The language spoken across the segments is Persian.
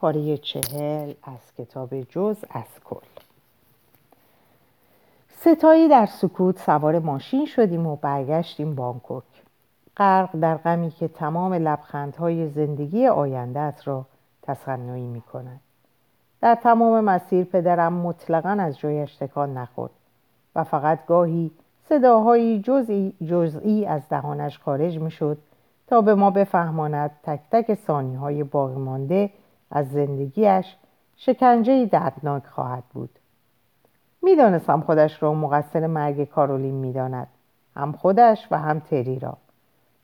پاره چهل از کتاب جز از کل ستایی در سکوت سوار ماشین شدیم و برگشتیم بانکوک غرق در غمی که تمام لبخندهای زندگی آیندهت را تصنعی می کند. در تمام مسیر پدرم مطلقا از جایش تکان نخورد و فقط گاهی صداهایی جزئی, جزئی از دهانش خارج می شد تا به ما بفهماند تک تک سانی های باقی مانده از زندگیش شکنجه دردناک خواهد بود. می‌دانستم خودش را مقصر مرگ کارولین می‌داند هم خودش و هم تری را.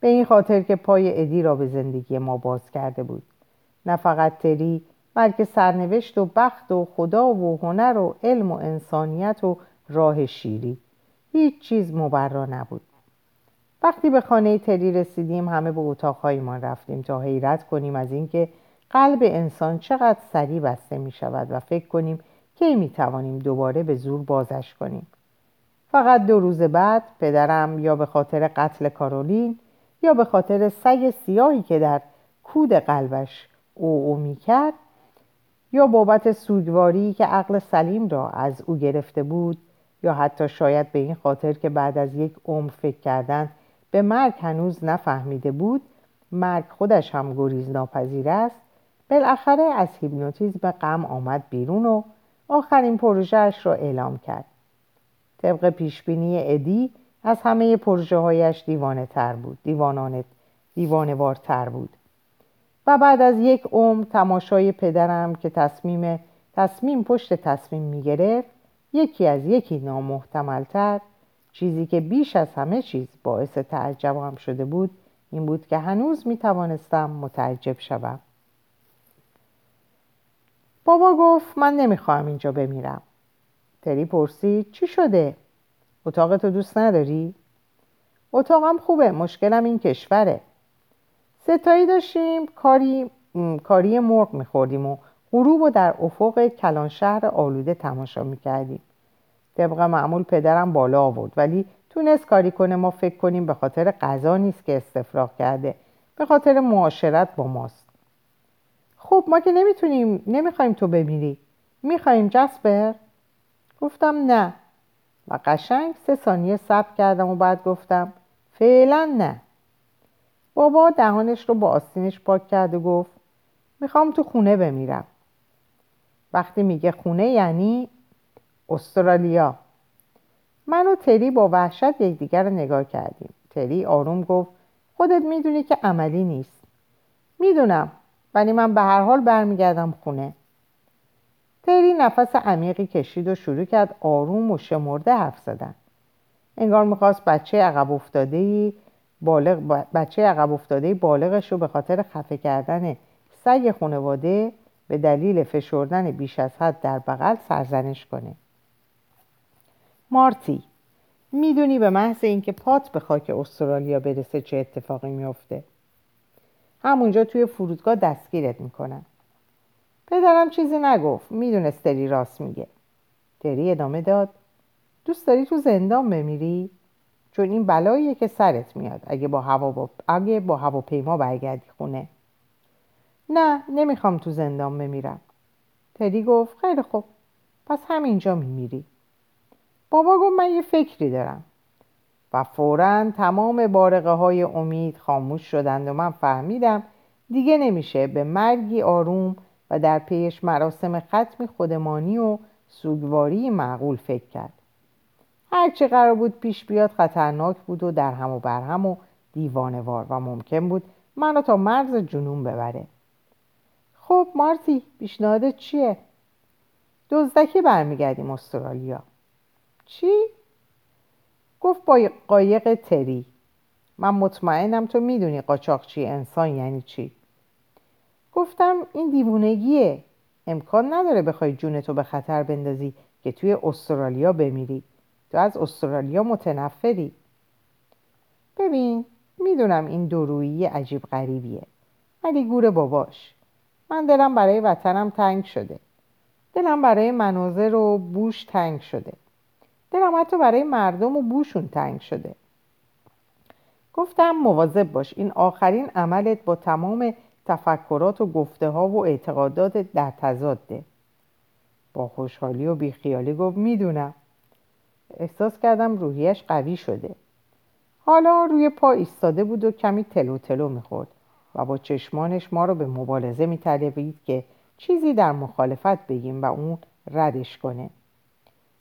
به این خاطر که پای ادی را به زندگی ما باز کرده بود. نه فقط تری بلکه سرنوشت و بخت و خدا و هنر و علم و انسانیت و راه شیری. هیچ چیز مبرا نبود. وقتی به خانه تری رسیدیم همه به اتاقهایمان رفتیم تا حیرت کنیم از اینکه قلب انسان چقدر سریع بسته می شود و فکر کنیم کی می توانیم دوباره به زور بازش کنیم. فقط دو روز بعد پدرم یا به خاطر قتل کارولین یا به خاطر سگ سیاهی که در کود قلبش او او می کرد یا بابت سوگواری که عقل سلیم را از او گرفته بود یا حتی شاید به این خاطر که بعد از یک عمر فکر کردن به مرگ هنوز نفهمیده بود مرگ خودش هم گریز ناپذیر است. بالاخره از هیپنوتیزم غم آمد بیرون و آخرین پروژهش را اعلام کرد. طبق پیشبینی ادی از همه پروژه هایش دیوانه تر بود دیوانانه دیوانوارتر بود. و بعد از یک عمر تماشای پدرم که تصمیم تصمیم پشت تصمیم می‌گرفت یکی از یکی نامحتملتر چیزی که بیش از همه چیز باعث تعجبم شده بود این بود که هنوز می توانستم متعجب شوم. بابا گفت من نمی‌خواهم اینجا بمیرم. تری پرسید چی شده؟ اتاق تو دوست نداری؟ اتاقم خوبه مشکلم این کشوره. ستایی داشتیم کاری, کاری مرغ میخوردیم و غروب و در افق کلان شهر آلوده تماشا می‌کردیم. طبق معمول پدرم بالا آورد ولی تونست کاری کنه ما فکر کنیم به خاطر غذا نیست که استفراغ کرده. به خاطر معاشرت با ماست. خب ما که نمی‌تونیم نمی‌خوایم تو بمیری. می‌خوایم جسپر گفتم نه. و قشنگ سه ثانیه صبر کردم و بعد گفتم فعلا نه. بابا دهانش رو با آستینش پاک کرد و گفت می‌خوام تو خونه بمیرم. وقتی میگه خونه یعنی استرالیا. من و تری با وحشت یکدیگر رو نگاه کردیم. تری آروم گفت خودت می‌دونی که عملی نیست. می‌دونم. ولی من به هر حال برمیگردم خونه. تری نفس عمیقی کشید و شروع کرد آروم و شمرده حرف زدن. انگار می‌خواست بچه عقب افتاده بالغ بچه عقب افتاده بالغش رو به خاطر خفه کردن سگ خانواده به دلیل فشردن بیش از حد در بغل سرزنش کنه. مارتی می‌دونی به محض اینکه پات به خاک استرالیا برسه چه اتفاقی میافته؟ همونجا توی فرودگاه دستگیرت می‌کنن. پدرم چیزی نگفت می‌دونست تری راست میگه. تری ادامه داد دوست داری تو زندان بمیری؟ چون این بلاییه که سرت میاد اگه با هوا با... اگه با هواپیما برگردی خونه. نه نمی‌خوام تو زندان بمیرم. تری گفت خیلی خوب پس همینجا میمیری. بابا گفت من یه فکری دارم. و فورا تمام بارقه های امید خاموش شدند و من فهمیدم دیگه نمیشه به مرگی آروم و در پیش مراسم ختم خودمانی و سوگواری معقول فکر کرد هرچه قرار بود پیش بیاد خطرناک بود و در هم و بر هم و دیوانوار و ممکن بود منو تا مرز جنون ببره خب مارتی پیشنهادت چیه؟ دزدکی برمیگردیم استرالیا چی؟ گفت با قایق تری. من مطمئنم تو می‌دونی قاچاقچی انسان یعنی چی. گفتم این دیوونگیه. امکان نداره بخوای جونتو به خطر بندازی که توی استرالیا بمیری. تو از استرالیا متنفری. ببین می‌دونم این دورویی عجیب غریبیه ولی گور باباش. من دلم برای وطنم تنگ شده. دلم برای مناظر و بوش تنگ شده. دلم حتی برای مردم و بوشون تنگ شده. گفتم مواظب باش این آخرین عملت با تمام تفکرات و گفته ها و اعتقادات در تضاده با خوشحالی و بیخیالی گفت می‌دونم. احساس کردم روحیش قوی شده. حالا روی پا ایستاده بود و کمی تلو تلو می‌خورد و با چشمانش ما رو به مبارزه میطلبید که چیزی در مخالفت بگیم و اون ردش کنه.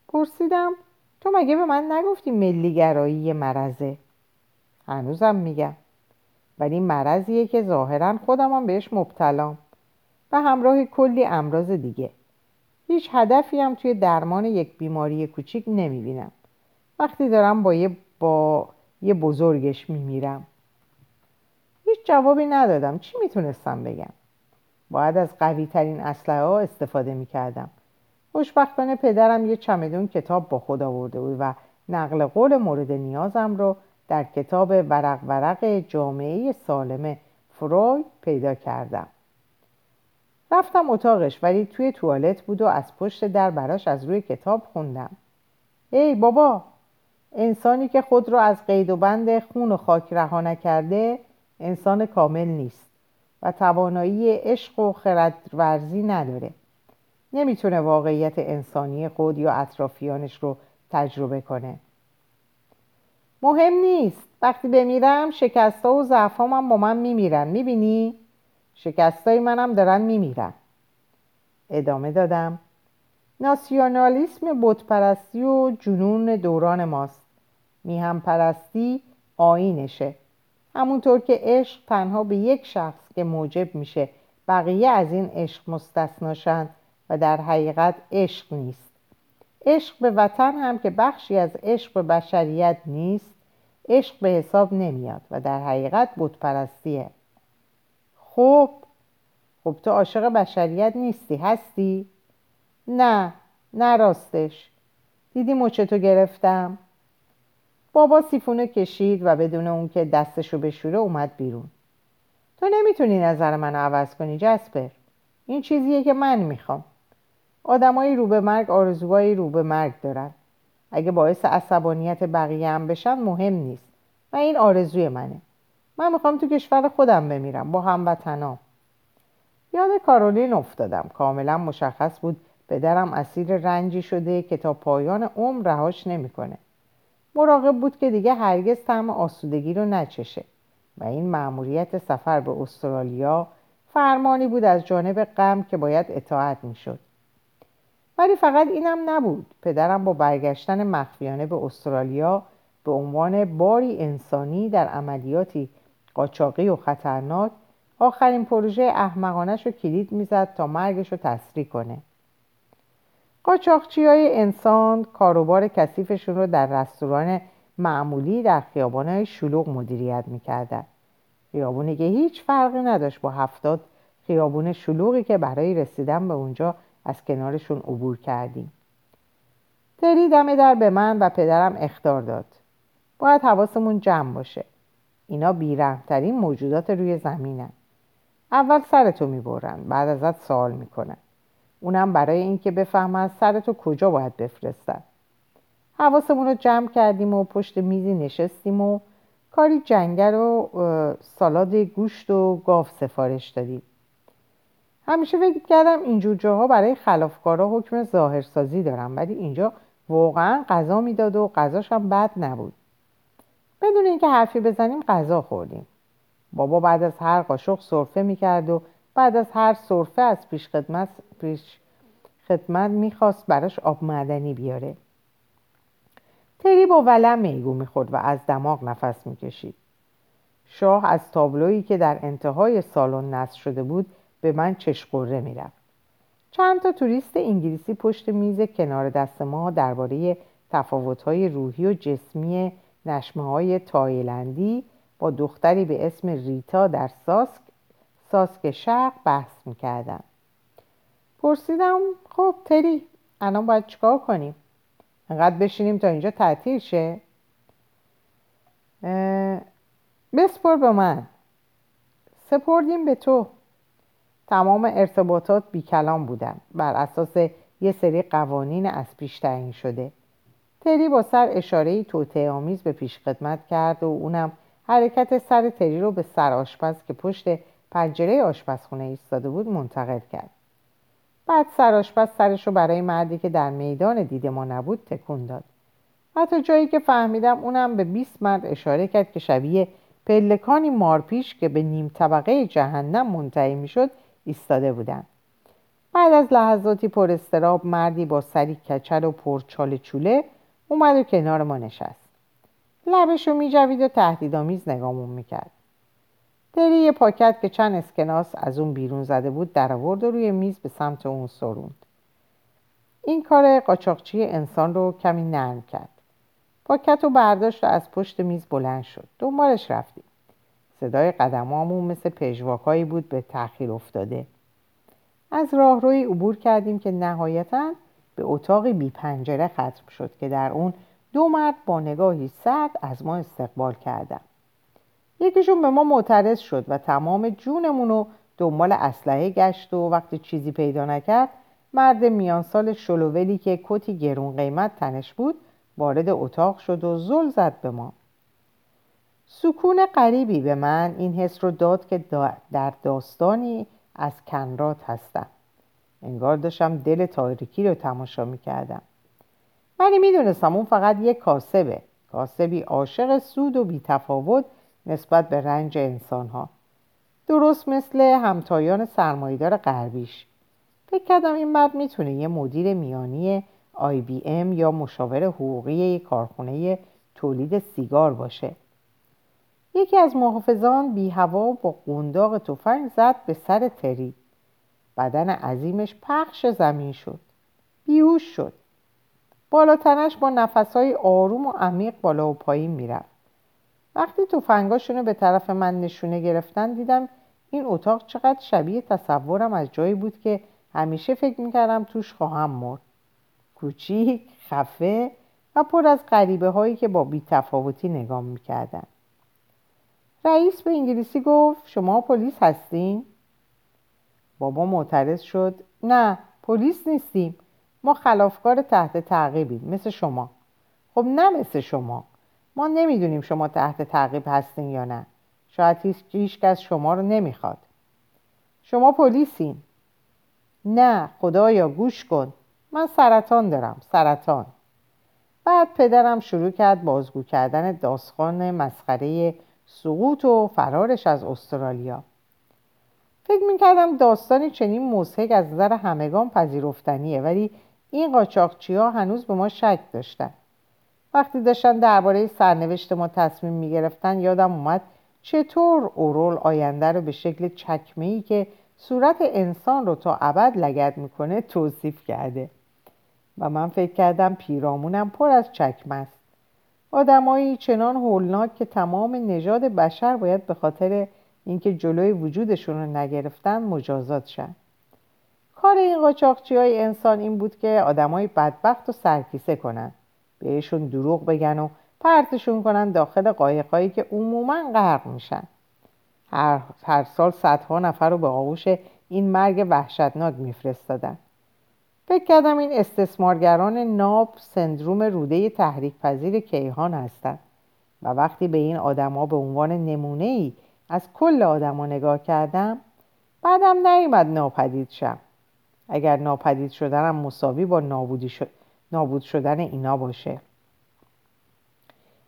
پرسیدم تو مگه به من نگفتی ملیگرایی یه مرزه هنوزم میگم. ولی مرضیه که ظاهرا خودم بهش مبتلام و همراه کلی امراض دیگه. هیچ هدفی هم توی درمان یک بیماری کوچیک نمی‌بینم. وقتی دارم با یه, با یه بزرگش میمیرم. هیچ جوابی ندادم. چی می‌تونستم بگم؟ باید از قوی ترین اسلحه ها استفاده می‌کردم. خوشبختانه پدرم یه چمدون کتاب با خود آورده بود و نقل قول مورد نیازم رو در کتاب ورق ورق جامعه سالم فروید پیدا کردم. رفتم اتاقش ولی توی توالت بود و از پشت در براش از روی کتاب خوندم. ای بابا انسانی که خود را از قید و بند خون و خاک رها نکرده انسان کامل نیست و توانایی عشق و خردورزی نداره. نمی‌تونه واقعیت انسانی خود یا اطرافیانش رو تجربه کنه. مهم نیست. وقتی بمیرم شکستا و ضعفام هم با من میمیرن. می‌بینی؟ شکستای منم دارن میمیرن. ادامه دادم. ناسیونالیسم بودپرستی و جنون دوران ماست. میهم پرستی آینشه. همونطور که عشق تنها به یک شخص که موجب میشه بقیه از این عشق مستثناشن و در حقیقت عشق نیست. عشق به وطن هم که بخشی از عشق به بشریت نیست عشق به حساب نمیاد و در حقیقت بودپرستیه خب خب تو عاشق بشریت نیستی هستی؟ نه نه راستش. دیدی مچتو گرفتم؟ بابا سیفونه کشید و بدون اون که دستشو بشوره اومد بیرون. تو نمی‌تونی نظر من عوض کنی جسپر. این چیزیه که من می‌خوام. آدمایی رو به مرگ آرزوهایی رو به مرگ دارن. اگه باعث عصبانیت بقیه هم بشن مهم نیست. و این آرزوی منه. من می‌خوام تو کشور خودم بمیرم با هموطنام. یاد کارولین افتادم. کاملا مشخص بود پدرم اسیر رنجی شده که تا پایان عمر رهاش نمی‌کنه. مراقب بود که دیگه هرگز طعم آسودگی رو نچشه. و این مأموریت سفر به استرالیا فرمانی بود از جانب غم که باید اطاعت می‌شد. ولی فقط اینم نبود. پدرم با برگشتن مخفیانه به استرالیا به عنوان باری انسانی در عملیاتی قاچاقی و خطرناک آخرین پروژه احمقانش رو کلید می‌زد تا مرگش رو تسریع کنه. قاچاقچی های انسان کاروبار کثیفشون رو در رستوران معمولی در خیابان های شلوغ مدیریت می‌کردن. خیابونی که هیچ فرقی نداشت با هفتاد خیابون شلوغی که برای رسیدن به اونجا از کنارشون عبور کردیم. تری دم در به من و پدرم اختار داد. باید حواسمون جمع باشه. اینا بیرحمترین موجودات روی زمینن. اول سرتو می‌برن بعد ازت سوال می‌کنن. اونم برای اینکه بفهمن سرتو کجا باید بفرستن. حواسمون رو جمع کردیم و پشت میزی نشستیم و کاری جنگل و سالاد گوشت و گاف سفارش دادیم. همیشه فکر کردم اینجور جاها برای خلافکارا حکم ظاهرسازی دارم ولی اینجا واقعا غذا می‌داد و غذاش هم بد نبود. بدون اینکه حرفی بزنیم غذا خوردیم. بابا بعد از هر قاشق سرفه می‌کرد و بعد از هر سرفه از پیش خدمت, پیش خدمت می‌خواست براش آب معدنی بیاره. تری با ولم میگو می‌خورد و از دماغ نفس می‌کشید. شاه از تابلویی که در انتهای سالن نصب شده بود به من چشقره می‌رفت. چند تا توریست انگلیسی پشت میز کنار دست ما درباره تفاوت‌های روحی و جسمی نشمه های تایلندی با دختری به اسم ریتا در ساسک ساسک شرق بحث می‌کردن. پرسیدم خب تری الان باید چیکار کنیم؟ انقدر بشینیم تا اینجا تعطیل شه؟ بسپر به من. سپردیم به تو. تمام ارتباطات بی کلام بودن. بر اساس یه سری قوانین از پیش تعیین شده. تری با سر اشاره توته آمیز به پیش خدمت کرد و اونم حرکت سر تری رو به سر آشپز که پشت پنجره آشپزخونه ایستاده بود منتقل کرد. بعد سرآشپز سرش رو برای مردی که در میدان دید ما نبود تکون داد. حتی جایی که فهمیدم اونم به 20 مرد اشاره کرد که شبیه پلکانی مارپیش که به نیم طبقه جهنم منتهی می‌شد ایستاده بعد از لحظاتی پر استراب مردی با سری کچل و پرچال چوله اومد و کنار ما نشست. لبشو میجوید و تهدیدآمیز نگامون می‌کرد. دری یه پاکت که چند اسکناس از اون بیرون زده بود در آورد و روی میز به سمت اون سروند. این کار قاچاقچی انسان رو کمی نرم کرد. پاکت و برداشت و از پشت میز بلند شد. دنبالش رفتیم. صدای قدمامون مثل پژواکایی بود به تأخیر افتاده. از راهروی عبور کردیم که نهایتا به اتاقی بی پنجره ختم شد که در اون دو مرد با نگاهی سرد از ما استقبال کردن. یکیشون به ما معترض شد و تمام جونمون رو دنبال اسلحه گشت و وقتی چیزی پیدا نکرد مرد میان سال شلوولی که کتی گرون قیمت تنش بود وارد اتاق شد و زل زد به ما. سکون غریبی به من این حس رو داد که در داستانی از کنرات هستم. انگار داشتم دل تاریکی رو تماشا می‌کردم. ولی می‌دونستم اون فقط یک کاسبه. کاسبی عاشق سود و بیتفاوت نسبت به رنج انسانها. درست مثل همتایان سرمایدار غربیش. فکر کردم این مرد می‌تونه یه مدیر میانی آی بی ام یا مشاور حقوقی یک کارخونه تولید سیگار باشه. یکی از محافظان بی هوا با قنداق تفنگ زد به سر تری. بدن عظیمش پخش زمین شد. بیهوش شد. بالاتنش با نفسهای آروم و عمیق بالا و پایین می‌رفت. وقتی تفنگاشونو به طرف من نشونه گرفتن دیدم این اتاق چقدر شبیه تصورم از جایی بود که همیشه فکر می‌کردم توش خواهم مرد. کوچیک خفه و پر از غریبه هایی که با بیتفاوتی نگام می‌کردن. رئیس به انگلیسی گفت شما پلیس هستین؟ بابا معترض شد نه پلیس نیستیم. ما خلافکار تحت تعقیبیم مثل شما. خب نه مثل شما. ما نمی‌دونیم شما تحت تعقیب هستین یا نه. شاید هیچ کس شما رو نمی‌خواد. شما پلیسین. نه خدایا گوش کن. من سرطان دارم سرطان. بعد پدرم شروع کرد بازگو کردن داستان مسخره سقوط و فرارش از استرالیا. فکر می‌کردم داستانی چنین مزهک از نظر همگان پذیرفتنیه ولی این قاچاقچی ها هنوز به ما شک داشتن. وقتی داشتن درباره سرنوشت ما تصمیم می‌گرفتن یادم اومد چطور اورول آینده رو به شکل چکمه ای که صورت انسان رو تا ابد لگد می‌کنه توصیف کرده. و من فکر کردم پیرامونم پر از چکمه است آدمایی چنان هولناک که تمام نژاد بشر باید به خاطر اینکه جلوی وجودشون رو نگرفتن مجازات شن. کار این قاچاقچی های انسان این بود که آدمای بدبخت و سرکیسه کنن. بهشون دروغ بگن و پرتشون کنن داخل قایقهایی که عموما غرق میشن. هر, هر سال صدها نفر رو به آغوش این مرگ وحشتناک میفرستادن. فکر کردم این استثمارگران ناب سندروم روده تحریک پذیر کیهان هستند و وقتی به این آدما به عنوان نمونه ای از کل آدما نگاه کردم بعدم نیومد ناپدید شم. اگر ناپدید شدنم مساوی با نابودی نابود شدن اینا باشه.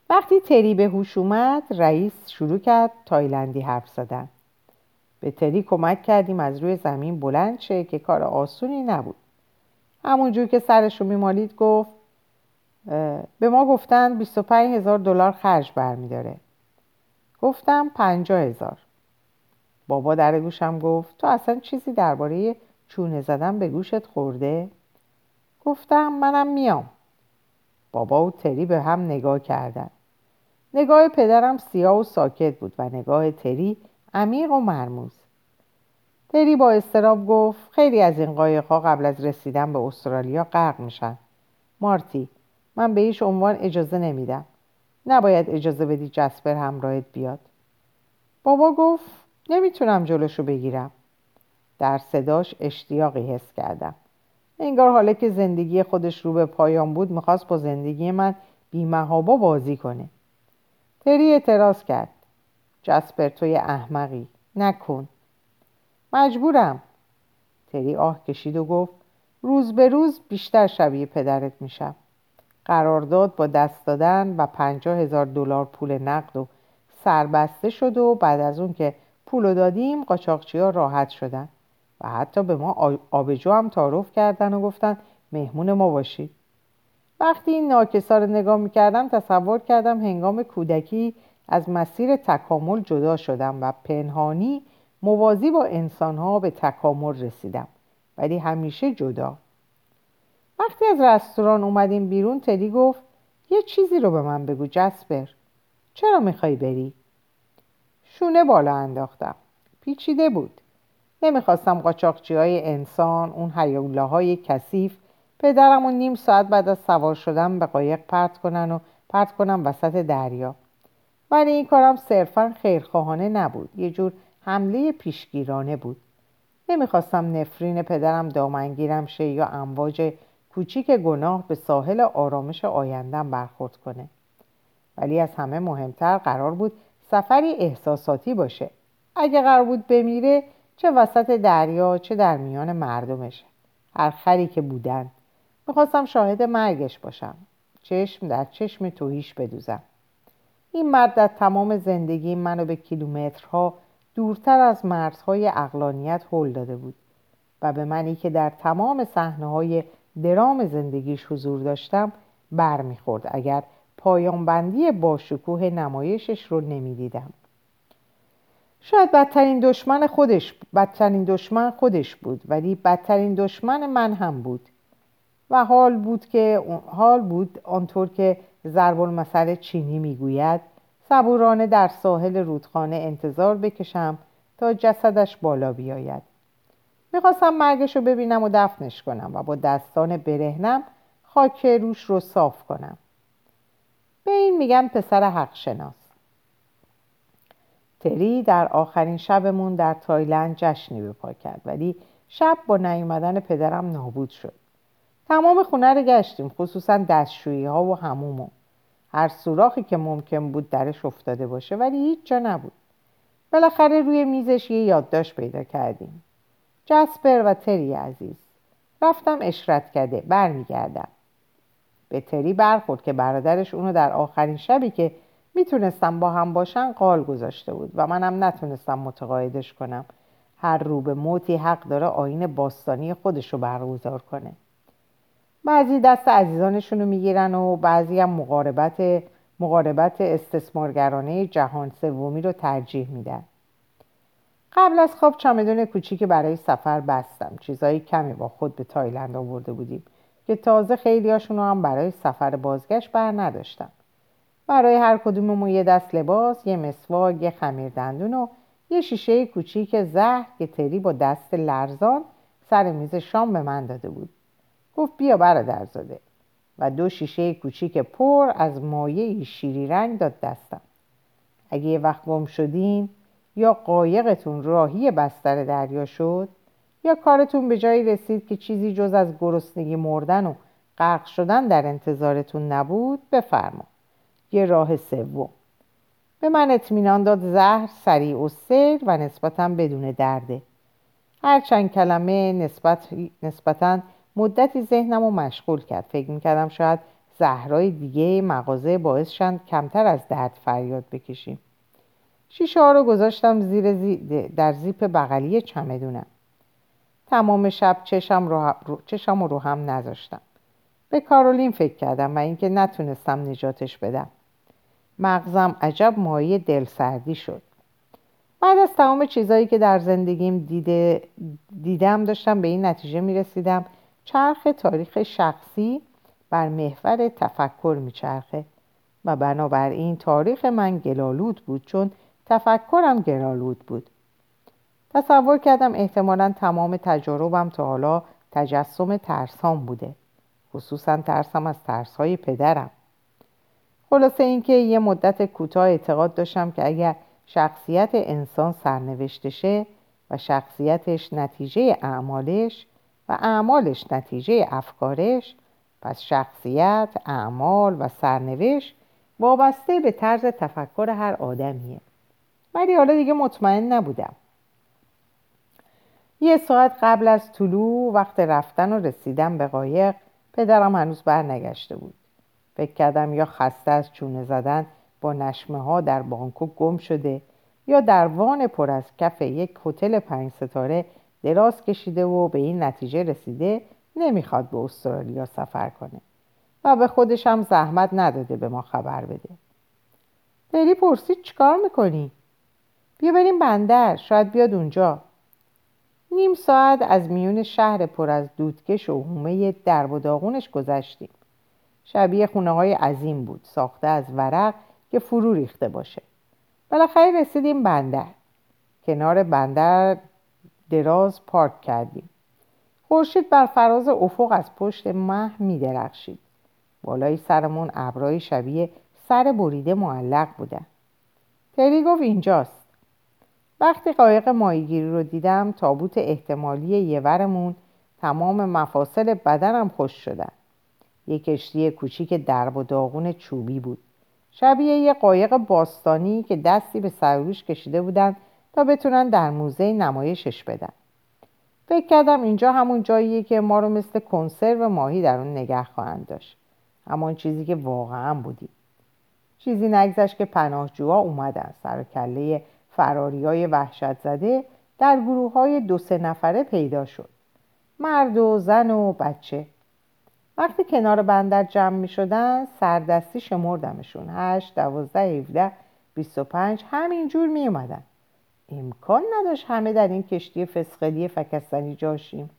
وقتی تری به هوش اومد رئیس شروع کرد تایلندی حرف زدن. به تری کمک کردیم از روی زمین بلند شه که کار آسونی نبود. همونجور که سرش رو میمالید گفت به ما گفتن 25 هزار دلار خرج برمیداره. گفتم 50 هزار. بابا در گوشم گفت تو اصلا چیزی درباره چونه زدن به گوشت خورده؟ گفتم منم میام. بابا و تری به هم نگاه کردن. نگاه پدرم سیاه و ساکت بود و نگاه تری عمیق و مرموز. تری با استراب گفت خیلی از این قایقها قبل از رسیدن به استرالیا غرق میشن. مارتی من به هیچ عنوان اجازه نمیدم. نباید اجازه بدی جسپر همراهت بیاد. بابا گفت نمی‌تونم جلوشو بگیرم. در صداش اشتیاقی حس کردم. انگار حالا که زندگی خودش رو به پایان بود می‌خواست با زندگی من بیمهابا بازی کنه. تری اعتراض کرد. جسپر توی احمقی. نکن. مجبورم. تری آه کشید و گفت روز به روز بیشتر شبیه پدرت میشم. قرارداد با دست دادن و پنجاه هزار دلار پول نقد و سربسته شد و بعد از اون که پولو دادیم قاچاقچی ها راحت شدن. و حتی به ما آبجو هم تعارف کردن و گفتن مهمون ما باشید. وقتی این ناکسا رو نگاه می‌کردم تصور کردم هنگام کودکی از مسیر تکامل جدا شدم و پنهانی موازی با انسانها به تکامل رسیدم ولی همیشه جدا. وقتی از رستوران اومدیم بیرون تدی گفت یه چیزی رو به من بگو جسپر. چرا می‌خوای بری؟ شونه بالا انداختم. پیچیده بود. نمی‌خواستم قاچاقچی های انسان اون های کثیف پدرم و نیم ساعت بعد از سوار شدم به قایق پرت کنن و پرت کنم وسط دریا. ولی این کارم صرفا خیرخواهانه نبود. یه جور حمله پیشگیرانه بود. نمی‌خواستم نفرین پدرم دامنگیرم شه یا امواج کوچیک گناه به ساحل آرامش آیندم برخورد کنه. ولی از همه مهمتر قرار بود سفری احساساتی باشه. اگه قرار بود بمیره چه وسط دریا چه در میان مردمش. هر خری که بودن. می‌خواستم شاهد مرگش باشم. چشم در چشم توهیش بدوزم. این مرد در تمام زندگی منو به کیلومترها دورتر از مرزهای اقلانیت هل داده بود و به منی که در تمام صحنه های درام زندگیش حضور داشتم بر می‌خورد اگر پایانبندی با شکوه نمایشش رو نمی‌دیدم. شاید بدترین دشمن خودش بدترین دشمن خودش بود ولی بدترین دشمن من هم بود. و حال بود که حال بود آنطور که ضرب المثل چینی می‌گوید صبورانه در ساحل رودخانه انتظار بکشم تا جسدش بالا بیاید. می‌خواستم مرگش رو ببینم و دفنش کنم و با دستان برهنم خاک روش رو صاف کنم. به این میگم پسر حق شناس تری در آخرین شبمون در تایلند جشنی به پا کرد ولی شب با نیومدن پدرم نابود شد. تمام خونه رو گشتیم خصوصا دستشویی ها و همومو هر سوراخی که ممکن بود درش افتاده باشه ولی هیچ جا نبود. بالاخره روی میزش یه یادداشت پیدا کردیم. جسپر و تری عزیز. رفتم اشرت کرده برمیگردم. به تری برخورد که برادرش اونو در آخرین شبی که می‌تونستم با هم باشن قال گذاشته بود و منم نتونستم متقاعدش کنم. هر رو به موتی حق داره آین باستانی خودش رو برگزار کنه. بعضی دست عزیزانشون رو می‌گیرن و بعضی هم مقاربت مقاربت استثمارگرانه جهان سومی رو ترجیح میدن. قبل از خواب چمدون کوچیک برای سفر بستم. چیزایی کمی با خود به تایلند آورده بودیم که تازه خیلیاشون رو هم برای سفر بازگشت بر نداشتم. برای هر کدوممون یه دست لباس یه مسواک یه خمیر دندون و یه شیشه کوچیک زهر که تری با دست لرزان سر میز شام به من داده بود. گفت بیا برادرزاده و دو شیشه کوچیک پر از مایه شیری رنگ داد دستم. اگه یه وقت گم شدین یا قایقتون راهی بستر دریا شد یا کارتون به جایی رسید که چیزی جز از گرسنگی مردن و غرق شدن در انتظارتون نبود بفرما. یه راه سوم. به من اطمینان داد زهر سریع و سیر و نسبتا بدون درده. هر چند کلمه نسبت نسبتا مدتی ذهنم رو مشغول کرد. فکر می‌کردم شاید زهرای دیگه مغازه باعث شند کمتر از درد فریاد بکشیم. شیشه ها رو گذاشتم زیر زی... در زیپ بغلی چمدونم. تمام شب چشم رو, چشم رو هم نذاشتم. به کارولین فکر کردم و اینکه نتونستم نجاتش بدم. مغزم عجب مایه دل سردی شد. بعد از تمام چیزایی که در زندگیم دیده دیدم داشتم به این نتیجه می رسیدم چرخ تاریخ شخصی بر محور تفکر میچرخه. و بنابراین تاریخ من گلالود بود چون تفکرم گلالود بود. تصور کردم احتمالا تمام تجاربم تا حالا تجسم ترسام بوده. خصوصا ترسم از ترسهای پدرم. خلاصه اینکه یه مدت کوتاه اعتقاد داشتم که اگر شخصیت انسان سرنوشتشه و شخصیتش نتیجه اعمالش و اعمالش نتیجه افکارش پس شخصیت، اعمال و سرنوشت وابسته به طرز تفکر هر آدمیه. ولی حالا دیگه مطمئن نبودم. یه ساعت قبل از طلوع وقت رفتن و رسیدن به قایق پدرم هنوز برنگشته بود. فکر کردم یا خسته از چونه زدن با نشمه ها در بانکوک گم شده یا در وان پر از کف یک هتل پنج ستاره دراز کشیده و به این نتیجه رسیده نمی‌خواد به استرالیا سفر کنه و به خودش هم زحمت نداده به ما خبر بده. داری پرسید چیکار می‌کنی؟ بیا بریم بندر شاید بیاد اونجا. نیم ساعت از میون شهر پر از دودکش و حومه درب و داغونش گذشتیم. شبیه خونه های عظیم بود ساخته از ورق که فرو ریخته باشه. بالاخره رسیدیم بندر. کنار بندر دراز پارک کردیم. خورشید بر فراز افق از پشت مه می درخشید. بالای سرمون ابرای شبیه سر بریده معلق بودن. تری گفت اینجاست. وقتی قایق ماهیگیری رو دیدم تابوت احتمالی یورمون تمام مفاصل بدنم خوش شدن. یک کشتی کوچیک درب و داغون چوبی بود. شبیه یه قایق باستانی که دستی به سروش کشیده بودن تا بتونن در موزه نمایشش بدن. فکر کردم اینجا همون جاییه که ما رو مثل کنسرو ماهی در اون نگه خواهند داشت. همان چیزی که واقعا بودیم. چیزی نگذشت که پناهجوها اومدن. سر کله فراری های وحشت زده در گروه های دو سه نفره پیدا شد. مرد و زن و بچه. وقتی کنار بندر جمع می شدن سردستی شمردمشون. هشت دوازده هیوده بیست و پنج همینجور می اومدن. امکان نداشت همه در این کشتی فسقلی فکستنی جاشیم.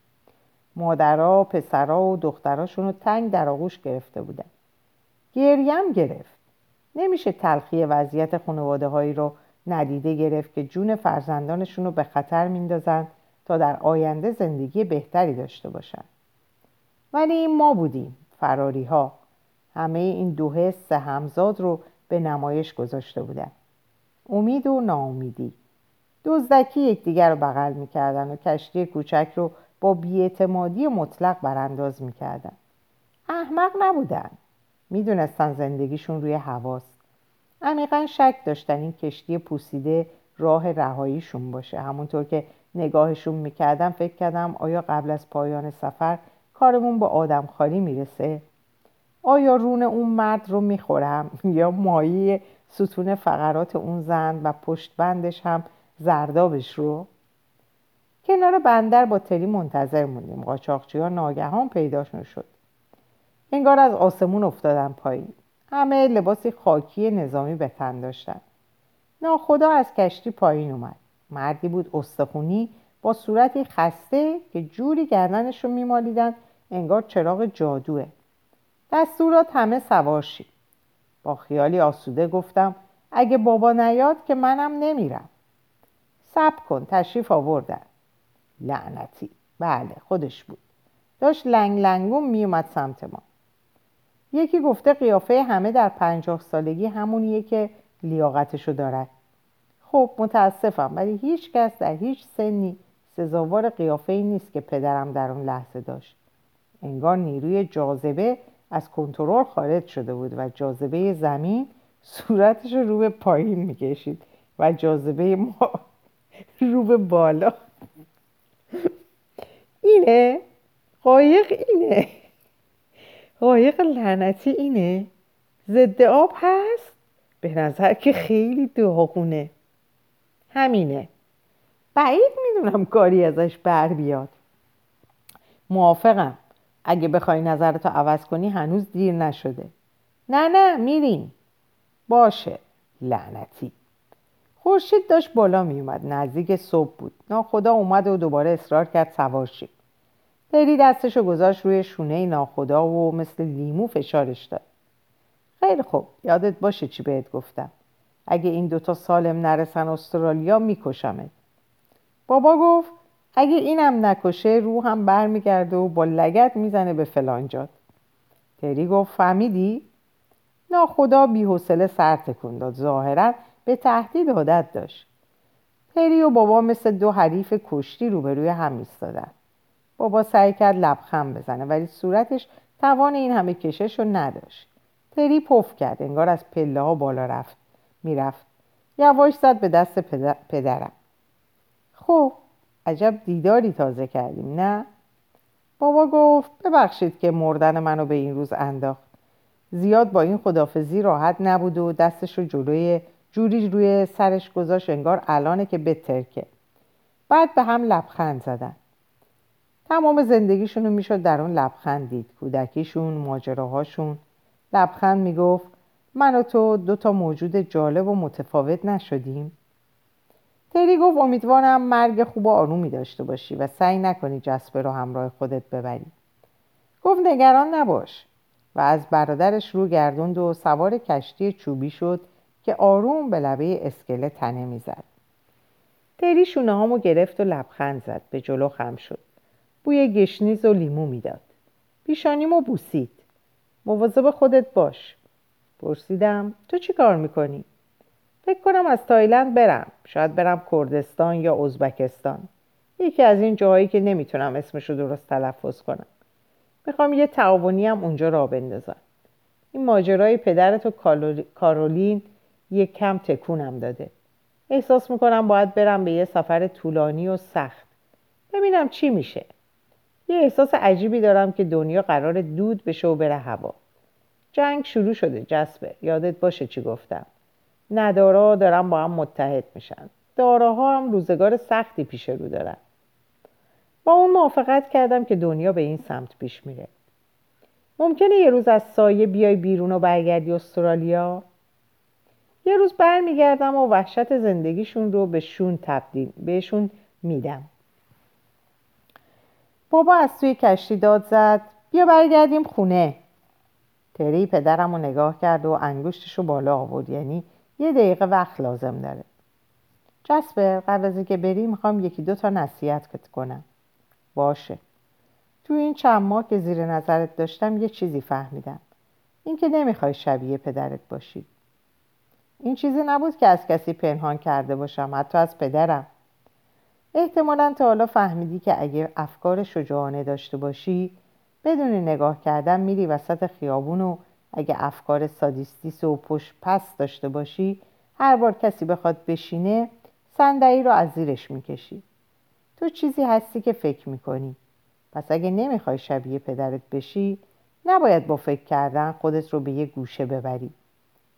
مادرها پسرها و دختراشون رو تنگ در آغوش گرفته بودن. گریم گرفت. نمیشه تلخی وضعیت خانواده هایی رو ندیده گرفت که جون فرزندانشون رو به خطر میندازن تا در آینده زندگی بهتری داشته باشن. ولی ما بودیم فراری ها. همه این دو حس همزاد رو به نمایش گذاشته بودن. امید و ناامیدی. دزدکی یکدیگر رو بغل می‌کردن و کشتی کوچک رو با بیاعتمادی مطلق برانداز می‌کردن. احمق نبودن. می‌دونستن زندگیشون روی هواست عمیقا شک داشتن این کشتی پوسیده راه رهاییشون باشه. همونطور که نگاهشون می‌کردم فکر کردم آیا قبل از پایان سفر کارمون با آدم خالی می‌رسه؟ آیا رون اون مرد رو می‌خورم؟ یا مایی ستون فقرات اون زن و پشت بندش هم زردابش رو. کنار بندر با تری منتظر موندیم. قاچاقچی ها ناگهان پیداشون شد. انگار از آسمون افتادن پایین. همه لباسی خاکی نظامی به تن داشتن. ناخدا از کشتی پایین اومد. مردی بود استخونی با صورتی خسته که جوری گردنش رو میمالیدن انگار چراغ جادوه. دستورات همه سوارشی با خیالی آسوده گفتم اگه بابا نیاد که منم نمیرم. سب کن تشریف آوردن. لعنتی. بله خودش بود. داشت لنگ لنگون میومد سمت ما. یکی گفته قیافه همه در پنجاه سالگی همونیه که لیاقتشو دارد خب متاسفم ولی هیچ کس در هیچ سنی سزاوار قیافه ای نیست که پدرم در اون لحظه داشت. انگار نیروی جاذبه از کنترل خارج شده بود و جاذبه زمین صورتش رو به پایین می‌کشید و جاذبه ما رو به بالا. اینه؟ قایق اینه. قایق لعنتی اینه. ضد آب هست؟ به نظر که خیلی داغونه. همینه. بعید می‌دونم کاری ازش بر بیاد. موافقم. اگه بخوای نظرتو عوض کنی هنوز دیر نشده. نه نه میریم. باشه. لعنتی. خورشید داشت بالا میومد نزدیک صبح بود. ناخدا اومد و دوباره اصرار کرد سوار شید تری دستشو گذاشت روی شونه ناخدا و مثل لیمو فشارش داد. خیلی خوب یادت باشه چی بهت گفتم. اگه این دوتا سالم نرسن استرالیا میکشمت. بابا گفت اگه اینم نکشه رو هم برمیگرده و با لگت می‌زنه به فلانجات تری گفت فهمیدی؟ ناخدا بیحوصله سر تکون داد. ظاهرا به تهدید عادت داشت. تری و بابا مثل دو حریف کشتی روبروی هم ایستادن. بابا سعی کرد لبخند بزنه ولی صورتش توان این همه کشش رو نداشت. تری پف کرد انگار از پله ها بالا رفت می‌رفت. یواش زد به دست پدرم. خب عجب دیداری تازه کردیم نه؟ بابا گفت ببخشید که مردن منو به این روز انداخت. زیاد با این خدافزی راحت نبود و دستش رو جلوی جوری روی سرش گذاشت انگار الانه که بترکه بعد به هم لبخند زدن. تمام زندگیشون رو می‌شد در اون لبخند دید. کودکیشون ماجراهاشون. لبخند می‌گفت من و تو دو تا موجود جالب و متفاوت نشدیم. تری گفت امیدوارم مرگ خوب و آرومی داشته باشی و سعی نکنی جسپه رو همراه خودت ببری. گفت نگران نباش. و از برادرش رو گردوند و سوار کشتی چوبی شد که آروم به لبه اسکله تنه می‌زد. تری شونه هامو گرفت و لبخند زد به جلو خم شد. بوی گشنیز و لیمو می‌داد. پیشانیمو بوسید. مواظب خودت باش. پرسیدم تو چی کار می‌کنی؟ فکر کنم از تایلند برم. شاید برم کردستان یا ازبکستان. یکی از این جاهایی که نمی‌تونم اسمشو درست تلفظ کنم. می‌خوام یه تعاونی هم اونجا راه بندازم. این ماجرای پدرت و کارولین یک کم تکونم داده. احساس می‌کنم باید برم به یه سفر طولانی و سخت. ببینم چی میشه. یه احساس عجیبی دارم که دنیا قرار دود بشه و بره هوا. جنگ شروع شده جسبه یادت باشه چی گفتم. ندارا دارن با هم متحد میشن. داراها هم روزگار سختی پیش رو دارن. با اون موافقت کردم که دنیا به این سمت پیش میره. ممکنه یه روز از سایه بیای بیرون و برگردی استرالیا؟ یه روز برمیگردم و وحشت زندگیشون رو به شون تبدیل بهشون میدم. بابا از توی کشتی داد زد بیا برگردیم خونه. تری پدرم رو نگاه کرد و انگشتش رو بالا آورد یعنی یه دقیقه وقت لازم داره. جسپر قبل از اینکه بری می‌خوام یکی دو تا نصیحت کنم. باشه. تو این چند ماه که زیر نظرت داشتم یه چیزی فهمیدم. اینکه نمی‌خوای شبیه پدرت باشی. این چیزی نبود که از کسی پنهان کرده باشم حتی از پدرم. احتمالا تا حالا فهمیدی که اگه افکار شجاعانه داشته باشی بدون نگاه کردن میری وسط خیابون و اگه افکار سادیستیس و پشت پس داشته باشی هر بار کسی بخواد بشینه صندلی رو از زیرش می‌کشی. تو چیزی هستی که فکر می‌کنی. پس اگه نمی‌خوای شبیه پدرت بشی نباید با فکر کردن خودت رو به یه گوشه ببری.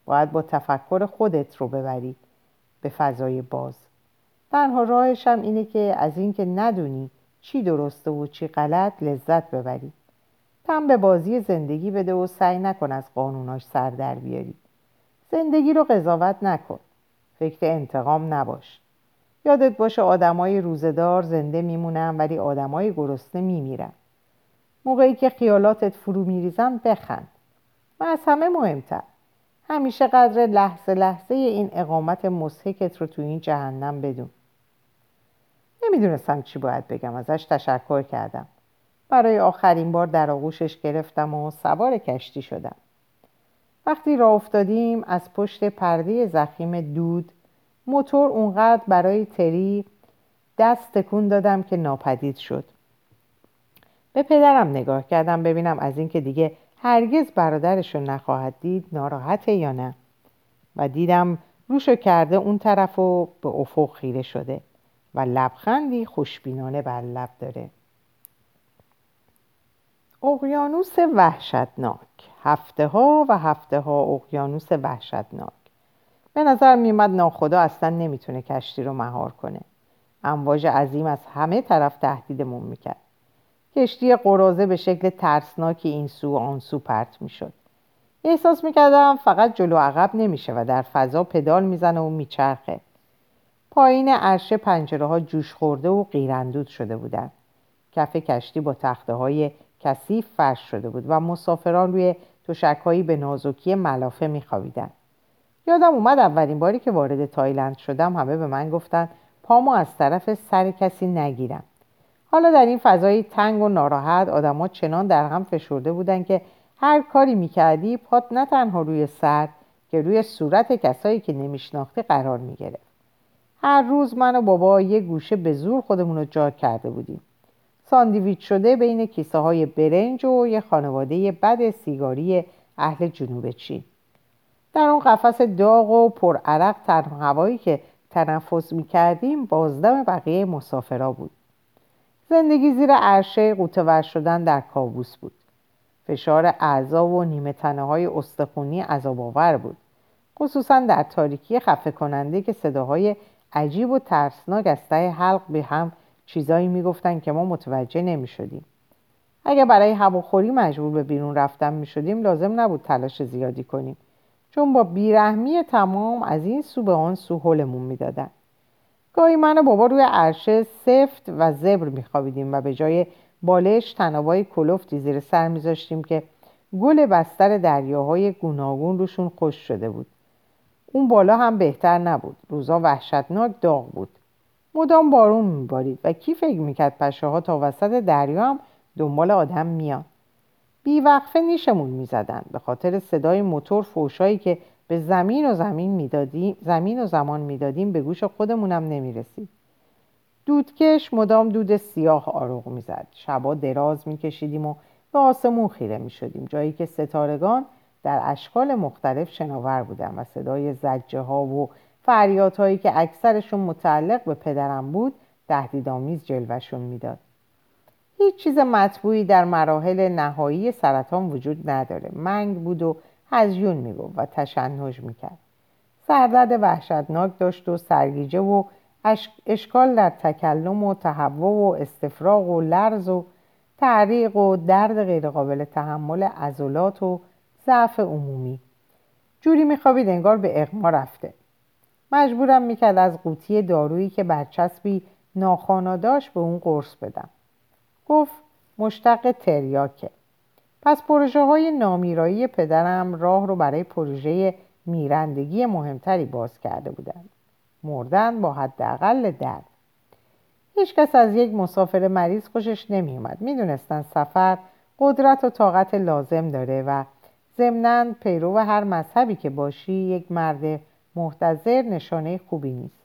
باید با تفکر خودت رو ببری به فضای باز. تنها راهش هم اینه که از اینکه ندونی چی درسته و چی غلط لذت ببری. تم به بازی زندگی بده و سعی نکن از قانوناش سر در بیاری. زندگی رو قضاوت نکن. فکر انتقام نباش. یادت باشه آدمای روزدار زنده میمونن ولی آدمای گرسنه میمیرن. موقعی که خیالاتت فرو میریزن بخند. و از همه مهمتر همیشه قدر لحظه لحظه این اقامت مسحکت رو تو این جهنم بدون. نمی‌دونستم چی باید بگم ازش تشکر کردم. برای آخرین بار در آغوشش گرفتم و سوار کشتی شدم. وقتی راه افتادیم از پشت پرده زخیم دود موتور اونقدر برای تری دست تکون دادم که ناپدید شد. به پدرم نگاه کردم ببینم از اینکه دیگه هرگز برادرش رو نخواهد دید ناراحته یا نه. و دیدم روشو کرده اون طرف و به افق خیره شده و لبخندی خوشبینانه بر لب داره. اقیانوس وحشتناک. هفته ها و هفته ها اقیانوس وحشتناک. به نظر میمد ناخدا اصلا نمی‌تونه کشتی رو مهار کنه. امواج عظیم از همه طرف تهدیدمون می‌کرد. کشتی قرازه به شکل ترسناکی این سو و آن سو پرت می‌شد. احساس می‌کردم فقط جلو عقب نمیشه و در فضا پدال می‌زنه و میچرخه. پایین عرشه پنجره ها جوش خورده و قیراندود شده بودند. کف کشتی با تخته های کثیف فرش شده بود و مسافران روی تشکهایی به نازکی ملافه میخوابیدند. یادم اومد اولین باری که وارد تایلند شدم همه به من گفتن پامو از طرف سر کسی نگیرم. حالا در این فضای تنگ و ناراحت آدما چنان در هم فشرده بودن که هر کاری می‌کردی پات نه تنها روی سر که روی صورت کسایی که نمیشناختی قرار می‌گرفت. هر روز من و بابا یه گوشه به زور خودمون رو جا کرده بودیم. ساندویچ شده بین کیسه های برنج و یه خانواده بد سیگاری اهل جنوب چین. در اون قفس داغ و پرعرق تنها هوایی که تنفس می‌کردیم بازدم بقیه مسافرا بود. زندگی زیر عرشه قوتور شدن در کابوس بود. فشار اعضا و نیمه تنه های استخونی عذاب بود. خصوصا در تاریکی خفه کننده که صداهای عجیب و ترسناک از ته حلق به هم چیزایی می‌گفتن که ما متوجه نمی شدیم. اگر برای هواخوری مجبور به بیرون رفتن می شدیم لازم نبود تلاش زیادی کنیم. چون با بیرحمی تمام از این سو به آن سو حلمون می‌دادن. گاهی من و بابا روی عرشه سفت و زبر میخوابیدیم و به جای بالش تنابای کلفتی زیر سر میذاشتیم که گل بستر دریاهای گوناگون روشون خوش شده بود. اون بالا هم بهتر نبود. روزا وحشتناک داغ بود. مدام بارون میبارید و کی فکر می‌کرد پشه ها تا وسط دریا هم دنبال آدم میان؟ بیوقفه نیشمون می‌زدن به خاطر صدای موتور فوشایی که به زمین و زمین می‌دادیم زمین و زمان می‌دادیم به گوش خودمونم نمی‌رسید. دودکش مدام دود سیاه آروغ می‌زد. شبا دراز میکشیدیم و به آسمون خیره می‌شدیم. جایی که ستارگان در اشکال مختلف شناور بودن و صدای زجه ها و فریادهایی که اکثرشون متعلق به پدرم بود تهدیدآمیز جلوشون می‌داد. هیچ چیز مطبوعی در مراحل نهایی سرطان وجود نداره. منگ بود و هزیون می‌گفت و تشنج می‌کرد. سردرد وحشتناک داشت و سرگیجه و اشکال در تکلم و تهوع و استفراغ و لرز و تعریق و درد غیرقابل تحمل عضلات و ضعف عمومی. جوری میخوابید انگار به اغما رفته. مجبورم می‌کرد از قوطی دارویی که برچسبی ناخانا داشت به اون قرص بدم. گفت مشتق تریاکه. پس پروژه های نامیرایی پدرم راه رو برای پروژه میرندگی مهمتری باز کرده بودند. مردن با حداقل درد. هیچکس از یک مسافر مریض خوشش نمیومد می‌دونستن سفر قدرت و طاقت لازم داره و ضمنا پیرو هر مذهبی که باشی یک مرد محتظر نشانه خوبی نیست.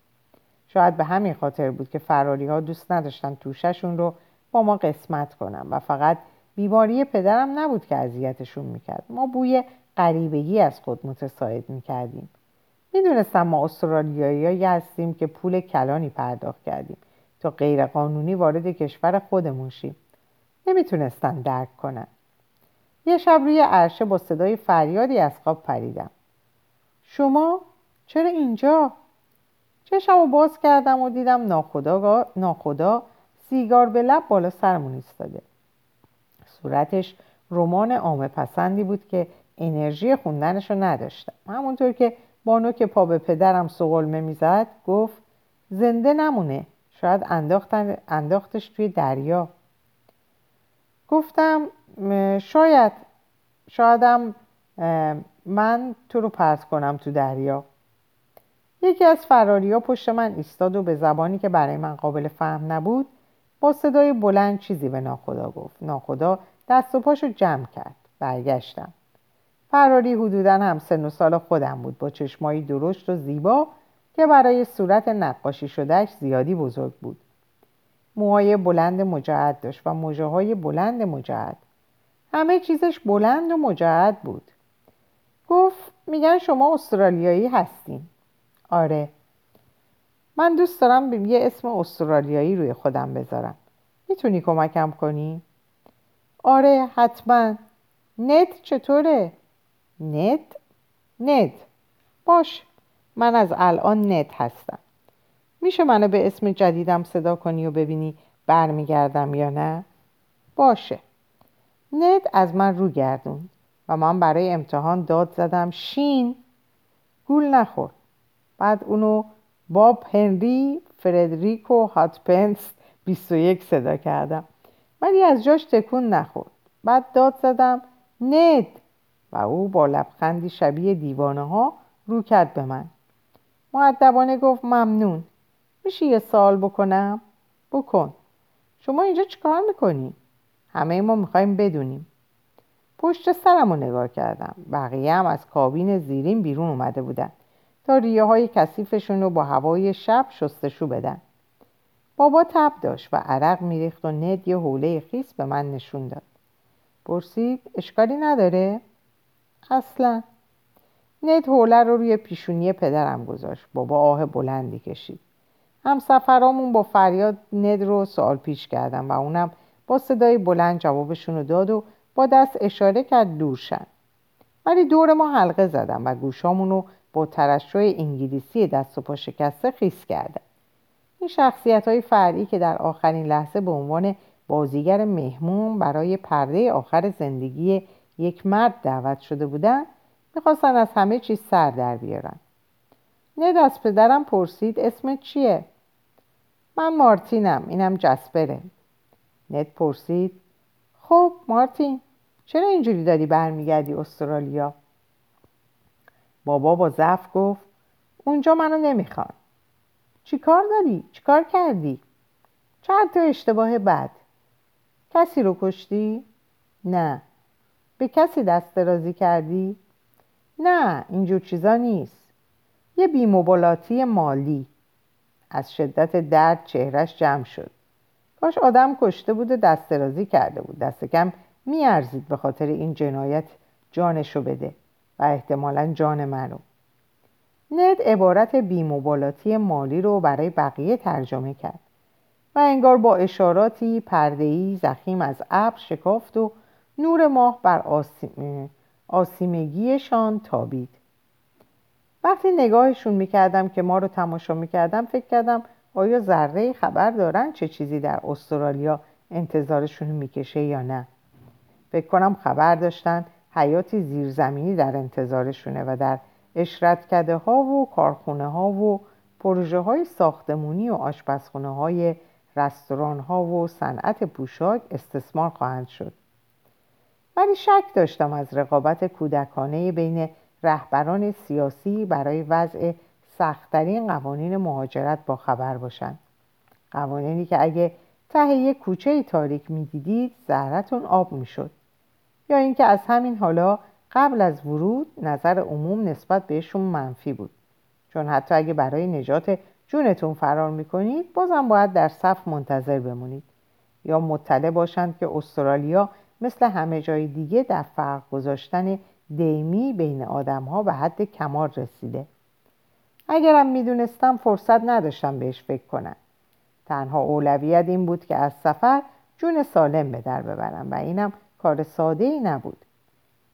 شاید به همین خاطر بود که فراری ها دوست نداشتن توششون رو با ما قسمت کنم و فقط بیماری پدرم نبود که اذیتشون می‌کرد. ما بوی غریبگی از خود متساعد می‌کردیم. می‌دونستم ما استرالیایی هستیم که پول کلانی پرداخت کردیم تا غیرقانونی وارد کشور خودمون شیم. نمی‌تونستن درک کنن. یه شب روی عرشه با صدای فریادی از خواب پریدم. شما چرا اینجا؟ چشم باز کردم و دیدم ناخدا, ناخدا سیگار به لب بالا سرمون ایستاده. صورتش رمان عامه پسندی بود که انرژی خوندنش رو نداشتم همونطور که با نوک پا به پدرم سقلمه می‌زد گفت زنده نمونه شاید انداختن انداختش توی دریا. گفتم شاید شایدم من تو رو پرت کنم تو دریا. یکی از فراریا پشت من ایستاد و به زبانی که برای من قابل فهم نبود صدای بلند چیزی به ناخدا گفت. ناخدا دست و پاشو جمع کرد. برگشتم. فراری حدودا هم سن و سال خودم بود. با چشمایی درشت و زیبا که برای صورت نقاشی شدهش زیادی بزرگ بود. موهای بلند مجعد داشت و موجه های بلند مجعد. همه چیزش بلند و مجعد بود. گفت میگن شما استرالیایی هستین. آره من دوست دارم یه اسم استرالیایی روی خودم بذارم می‌تونی کمکم کنی؟ آره حتما نت چطوره؟ نت؟ نت باش من از الان نت هستم میشه منو به اسم جدیدم صدا کنی و ببینی برمیگردم یا نه؟ باشه نت از من رو گردون و من برای امتحان داد زدم شین گول نخور بعد اونو باب هنری فردریکو هاتپنس 21 صدا کردم. ولی از جاش تکون نخورد. بعد داد زدم ند و او با لبخندی شبیه دیوانه ها رو کرد به من. معدبانه گفت ممنون. میشه یه سال بکنم؟ بکن. شما اینجا چیکار می‌کنی؟ همه ما می‌خوایم بدونیم. پشت سرم رو نگاه کردم. بقیه هم از کابین زیرین بیرون اومده بودن. تا ریه های کثیفشون رو با هوای شب شستشو بدن. بابا تب داشت و عرق میریخت و ند یه حوله خیس به من نشون داد. پرسید اشکالی نداره؟ اصلا. ند حوله رو روی پیشونی پدرم گذاشت. بابا آه بلندی کشید. همسفرامون با فریاد ند رو سوال پیش کردن و اونم با صدای بلند جوابشون رو داد و با دست اشاره کرد دورشن. ولی دور ما حلقه زدن و گوشامون رو با ترشح انگلیسی دست و پا شکسته خیس کردن این شخصیت های فرعی که در آخرین لحظه به عنوان بازیگر مهمون برای پرده آخر زندگی یک مرد دعوت شده بودن می‌خواستن از همه چیز سر در بیارن ند از پدرم پرسید اسم چیه؟ من مارتینم اینم جسپره ند پرسید خب مارتین چرا اینجوری داری برمیگردی استرالیا؟ بابا با ضعف گفت اونجا منو نمی‌خوان چی کار داری؟ چی کار کردی؟ چند تا اشتباه بد کسی رو کشتی؟ نه به کسی دست درازی کردی؟ نه اینجور چیزا نیست یه بیموبالاتی مالی از شدت درد چهرش جمع شد کاش آدم کشته بود و دست درازی کرده بود دست کم میارزید به خاطر این جنایت جانشو بده و احتمالا جان منو. ند عبارت بیموبالاتی مالی رو برای بقیه ترجمه کرد و انگار با اشاراتی پردهی زخیم از ابر شکافت و نور ماه بر آسیم... آسیمگیشان تابید. وقتی نگاهشون می‌کردم که ما رو تماشا می‌کردم فکر کردم آیا ذره خبر دارن چه چیزی در استرالیا انتظارشون می‌کشه یا نه. فکر کنم خبر داشتن حیاتی زیرزمینی در انتظارشونه و در اشرتکده ها و کارخونه ها و پروژه های ساختمونی و آشپزخونه های رستوران ها و صنعت پوشاک استثمار خواهند شد. ولی شک داشتم از رقابت کودکانه بین رهبران سیاسی برای وضع سختترین قوانین مهاجرت با خبر باشند. قوانینی که اگه ته یک کوچه تاریک می‌دیدید زهرتون آب می‌شد. یا اینکه از همین حالا قبل از ورود نظر عموم نسبت بهشون منفی بود. چون حتی اگه برای نجات جونتون فرار می‌کنید بازم باید در صف منتظر بمونید. یا مطلع باشند که استرالیا مثل همه جای دیگه در فرق گذاشتن دیمی بین آدم ها به حد کمال رسیده. اگرم می‌دونستم فرصت نداشتم بهش فکر کنم. تنها اولویت این بود که از سفر جون سالم به در ببرم و اینم کار ساده ای نبود.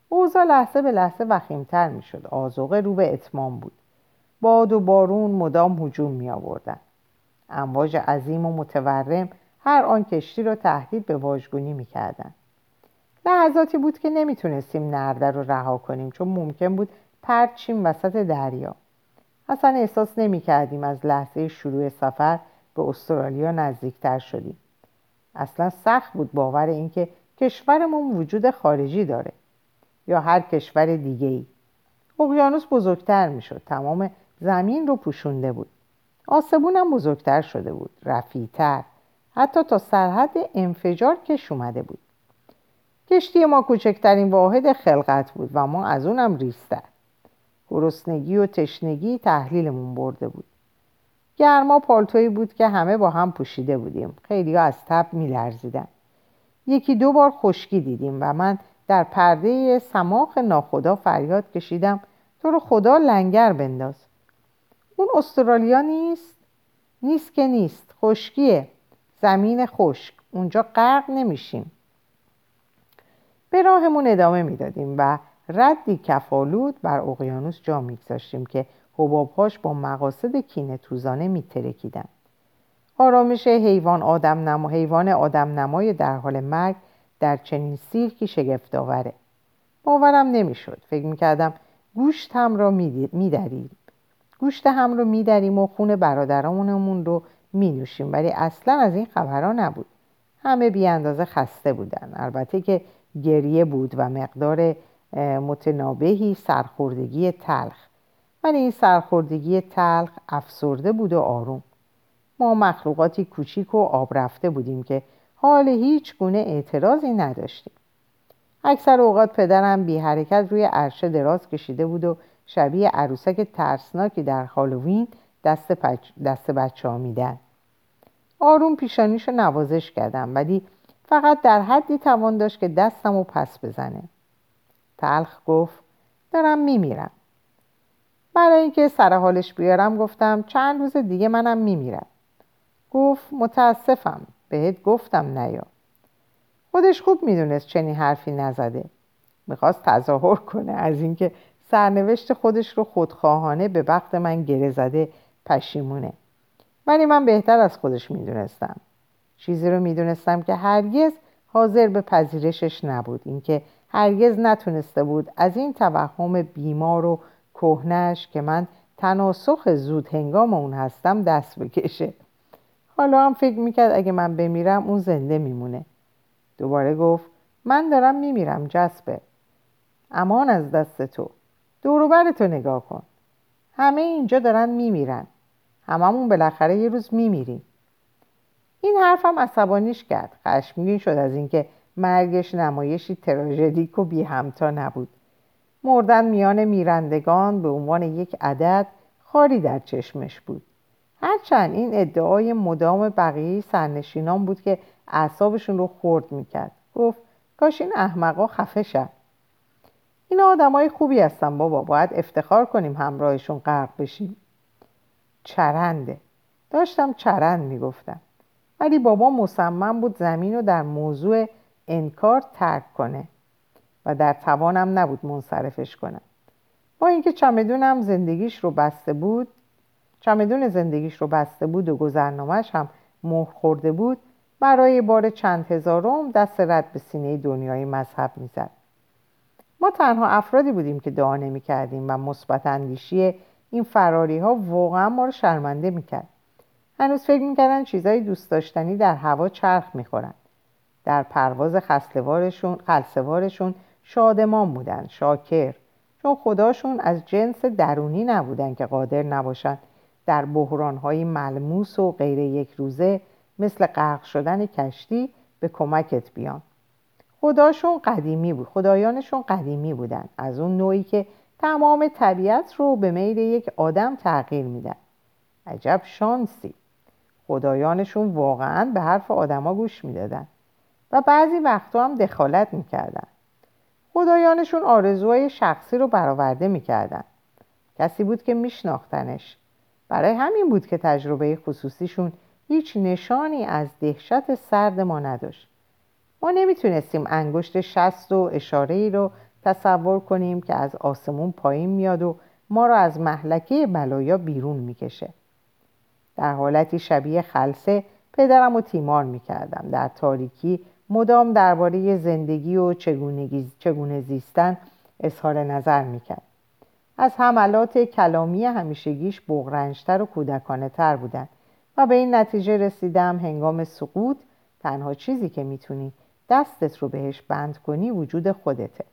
اوضاع لحظه به لحظه وخیمتر می شد آزوغه رو به اتمام بود. باد و بارون مدام هجوم می آوردن امواج عظیم و متورم هر آن کشتی را تهدید به واژگونی می کردن. لحظاتی بود که نمی‌تونستیم نرده رو رها کنیم چون ممکن بود پرچیم وسط دریا. اصلا احساس نمی کردیم از لحظه شروع سفر به استرالیا نزدیکتر شدیم. اصلا سخت بود باور اینکه کشورمون وجود خارجی داره یا هر کشور دیگه ای اقیانوس بزرگتر می‌شد. تمام زمین رو پوشونده بود. آسبون هم بزرگتر شده بود. رفیتر حتی تا سرحد انفجار کش اومده بود. کشتی ما کوچکترین واحد خلقت بود و ما از اونم ریستر گرسنگی و تشنگی تحلیلمون برده بود. گرما پالتویی بود که همه با هم پوشیده بودیم. خیلی از تب میلرزیدن. یکی دو بار خشکی دیدیم و من در پرده سماخ ناخدا فریاد کشیدم تو رو خدا لنگر بنداز. اون استرالیا نیست؟ نیست که نیست خشکیه. زمین خشک اونجا غرق نمیشیم. به راهمون ادامه می‌دادیم و ردی کفالود بر اقیانوس جا میگذاشتیم که حبابهاش با مقاصد کینه توزانه میترکیدن. آرامش حیوان آدم نما حیوان آدم نمای در حال مرگ در چنین سیرکی شگفت آوره باورم نمی‌شد. فکر می‌کردم گوشت هم را میدریم. گوشت هم رو میدریم و خون برادرامونمون رو مینوشیم. ولی اصلا از این خبرها نبود. همه بی اندازه خسته بودن. البته که گریه بود و مقدار متنابهی سرخوردگی تلخ. ولی این سرخوردگی تلخ افسرده بود و آروم. ما مخلوقاتی کوچیک و آب رفته بودیم که حال هیچ گونه اعتراضی نداشتیم. اکثر اوقات پدرم بی حرکت روی عرشه دراز کشیده بود و شبیه عروسک ترسناکی در هالووین دست, دست بچه ها میدن. آروم پیشانیش رو نوازش کردم ولی فقط در حدی توان داشت که دستم رو پس بزنه. تلخ گفت دارم میمیرم. برای اینکه سر حالش بیارم گفتم چند روز دیگه منم میمیرم. گفت متاسفم بهت گفتم نیا. خودش خوب می‌دونست چنین حرفی نزده. می‌خواست تظاهر کنه از اینکه سرنوشت خودش رو خودخواهانه به وقت من گره زده پشیمونه. ولی من بهتر از خودش می‌دونستم. چیزی رو می‌دونستم که هرگز حاضر به پذیرشش نبود. اینکه هرگز نتونسته بود از این توهم بیمار و کهنش که من تناسخ زود هنگام اون هستم دست بکشه. حالا هم فکر می‌کرد اگه من بمیرم اون زنده میمونه. دوباره گفت من دارم میمیرم جسبه. امان از دست تو. دوروبر تو نگاه کن. همه اینجا دارن میمیرن. هممون بالاخره یه روز میمیریم. این حرفم عصبانیش کرد. خشمگین شد از اینکه مرگش نمایشی تراژدیک و بی همتا نبود. مردن میان میرندگان به عنوان یک عدد خاری در چشمش بود. هرچند این ادعای مدام بقیه سرنشینان بود که اعصابشون رو خورد می‌کرد. گفت کاش این احمقا خفه شد این آدمای خوبی هستن بابا باید افتخار کنیم همراهشون غرق بشیم. چرنده. داشتم چرند می‌گفتم. ولی بابا مصمم بود زمین رو در موضوع انکار ترک کنه و در توانم نبود منصرفش کنم. با اینکه چمدونم زندگیش رو بسته بود چمدون زندگیش رو بسته بود و گذرنامهش هم مهر خورده بود برای بار چند هزارم دست رد به سینه دنیای مذهب می‌زد. ما تنها افرادی بودیم که دعا نمی کردیم و مثبت اندیشی این فراری ها واقعا ما رو شرمنده می‌کرد. هنوز فکر می‌کردن چیزای دوست داشتنی در هوا چرخ می‌خورن. در پرواز خلصوارشون خلصوارشون شادمان بودن شاکر چون خداشون از جنس درونی نبودن که قادر نباشن در بحرانهای ملموس و غیر یک روزه مثل غرق شدن کشتی به کمکت بیان. خداشون قدیمی بود خدایانشون قدیمی بودن. از اون نوعی که تمام طبیعت رو به میل یک آدم تغییر میدن. عجب شانسی. خدایانشون واقعا به حرف آدما گوش می‌دادن و بعضی وقتا هم دخالت می‌کردن. خدایانشون آرزوهای شخصی رو برآورده می‌کردن. کسی بود که میشناختنش. برای همین بود که تجربه خصوصیشون هیچ نشانی از دهشت سرد ما نداشت. ما نمی‌تونستیم انگشت شست و اشاره ای رو تصور کنیم که از آسمون پایین میاد و ما را از محلکه بلایا بیرون می‌کشه. در حالتی شبیه خلصه پدرم و تیمار می‌کردم. در تاریکی مدام درباره زندگی و چگونه زیستن اظهار نظر می‌کرد. از حملات کلامی همیشگیش بغرنجتر و کودکانه تر بودن و به این نتیجه رسیدم هنگام سقوط تنها چیزی که می‌تونی دستت رو بهش بند کنی وجود خودته.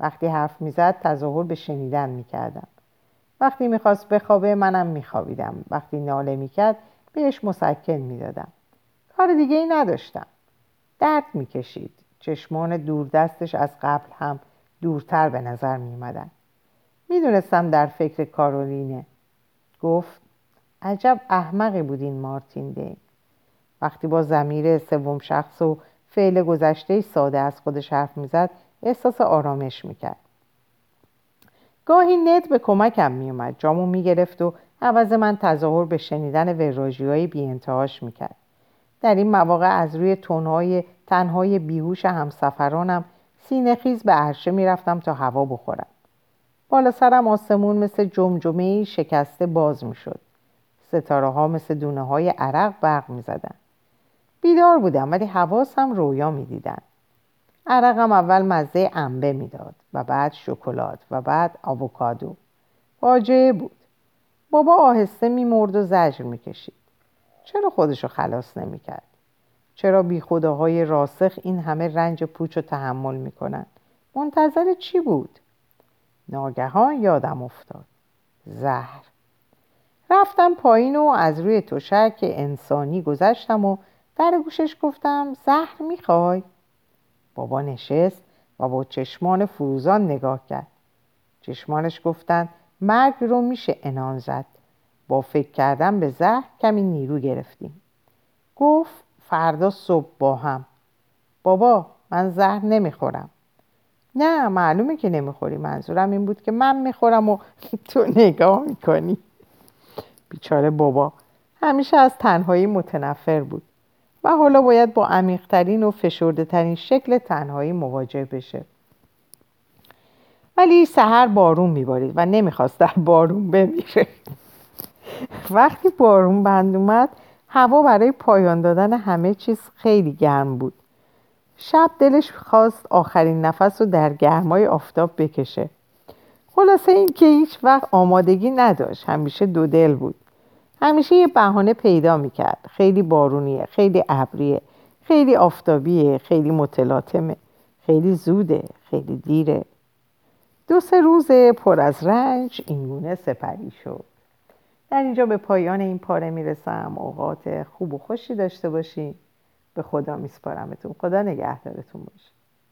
وقتی حرف می‌زد تظاهر به شنیدن می‌کردم. وقتی می‌خواست بخوابه منم میخوابیدم. وقتی ناله می‌کرد بهش مسکن می‌دادم. کار دیگه ای نداشتم. درد می‌کشید. چشمان دوردستش از قبل هم دورتر به نظر میومدن می‌دونستم در فکر کارولینه. گفت عجب احمقی بودین مارتین دین. وقتی با زمیر سوم شخص و فعل گذشته ساده از خودش حرف می‌زد احساس آرامش می‌کرد. گاهی نت به کمکم میومد جامو می‌گرفت و عوض من تظاهر به شنیدن وراجی های بی انتهاش می‌کرد. در این مواقع از روی تنهای تنهای بیهوش همسفرانم سینه خیز به عرشه می‌رفتم تا هوا بخورم. بالا سرم آسمون مثل جمجمه شکسته باز می‌شد. ستاره ها مثل دونه های عرق برق می‌زدن. بیدار بودم ولی حواسم رویا می‌دیدن. عرقم اول مزه انبه می‌داد و بعد شکلات و بعد آووکادو. فاجعه بود. بابا آهسته میمرد و زجر می‌کشید. چرا خودشو خلاص نمی‌کرد؟ چرا بی خداهای راسخ این همه رنج پوچ رو تحمل می‌کنن؟ منتظر چی بود؟ ناگهان یادم افتاد. زهر. رفتم پایین و از روی تشک انسانی گذشتم و در گوشش گفتم زهر می‌خوای؟ بابا نشست و با چشمان فروزان نگاه کرد. چشمانش گفتن مرگ رو میشه انان زد. با فکر کردن به زهر کمی نیرو گرفتیم. گفت فردا صبح با هم. بابا من زهر نمی‌خورم. نه معلومه که نمی‌خوری. منظورم این بود که من می‌خورم و تو نگاه می‌کنی. بیچاره بابا. همیشه از تنهایی متنفر بود. و حالا باید با عمیقترین و فشرده ترین شکل تنهایی مواجه بشه. ولی سهر بارون میبارید و نمی‌خواست در بارون بمیره. وقتی بارون بند اومد هوا برای پایان دادن همه چیز خیلی گرم بود. شب دلش خواست آخرین نفس رو در گرمای آفتاب بکشه. خلاصه این که هیچ وقت آمادگی نداشت. همیشه دو دل بود. همیشه یه بهانه پیدا می‌کرد. خیلی بارونیه خیلی ابریه خیلی آفتابیه خیلی متلاطمه خیلی زوده خیلی دیره. دو سه روز پر از رنج اینگونه سپری شد. در اینجا به پایان این پاره می‌رسم. اوقات خوب و خوشی داشته باشین. به خدا میسپارمتون. خدا نگهدارتون باشه.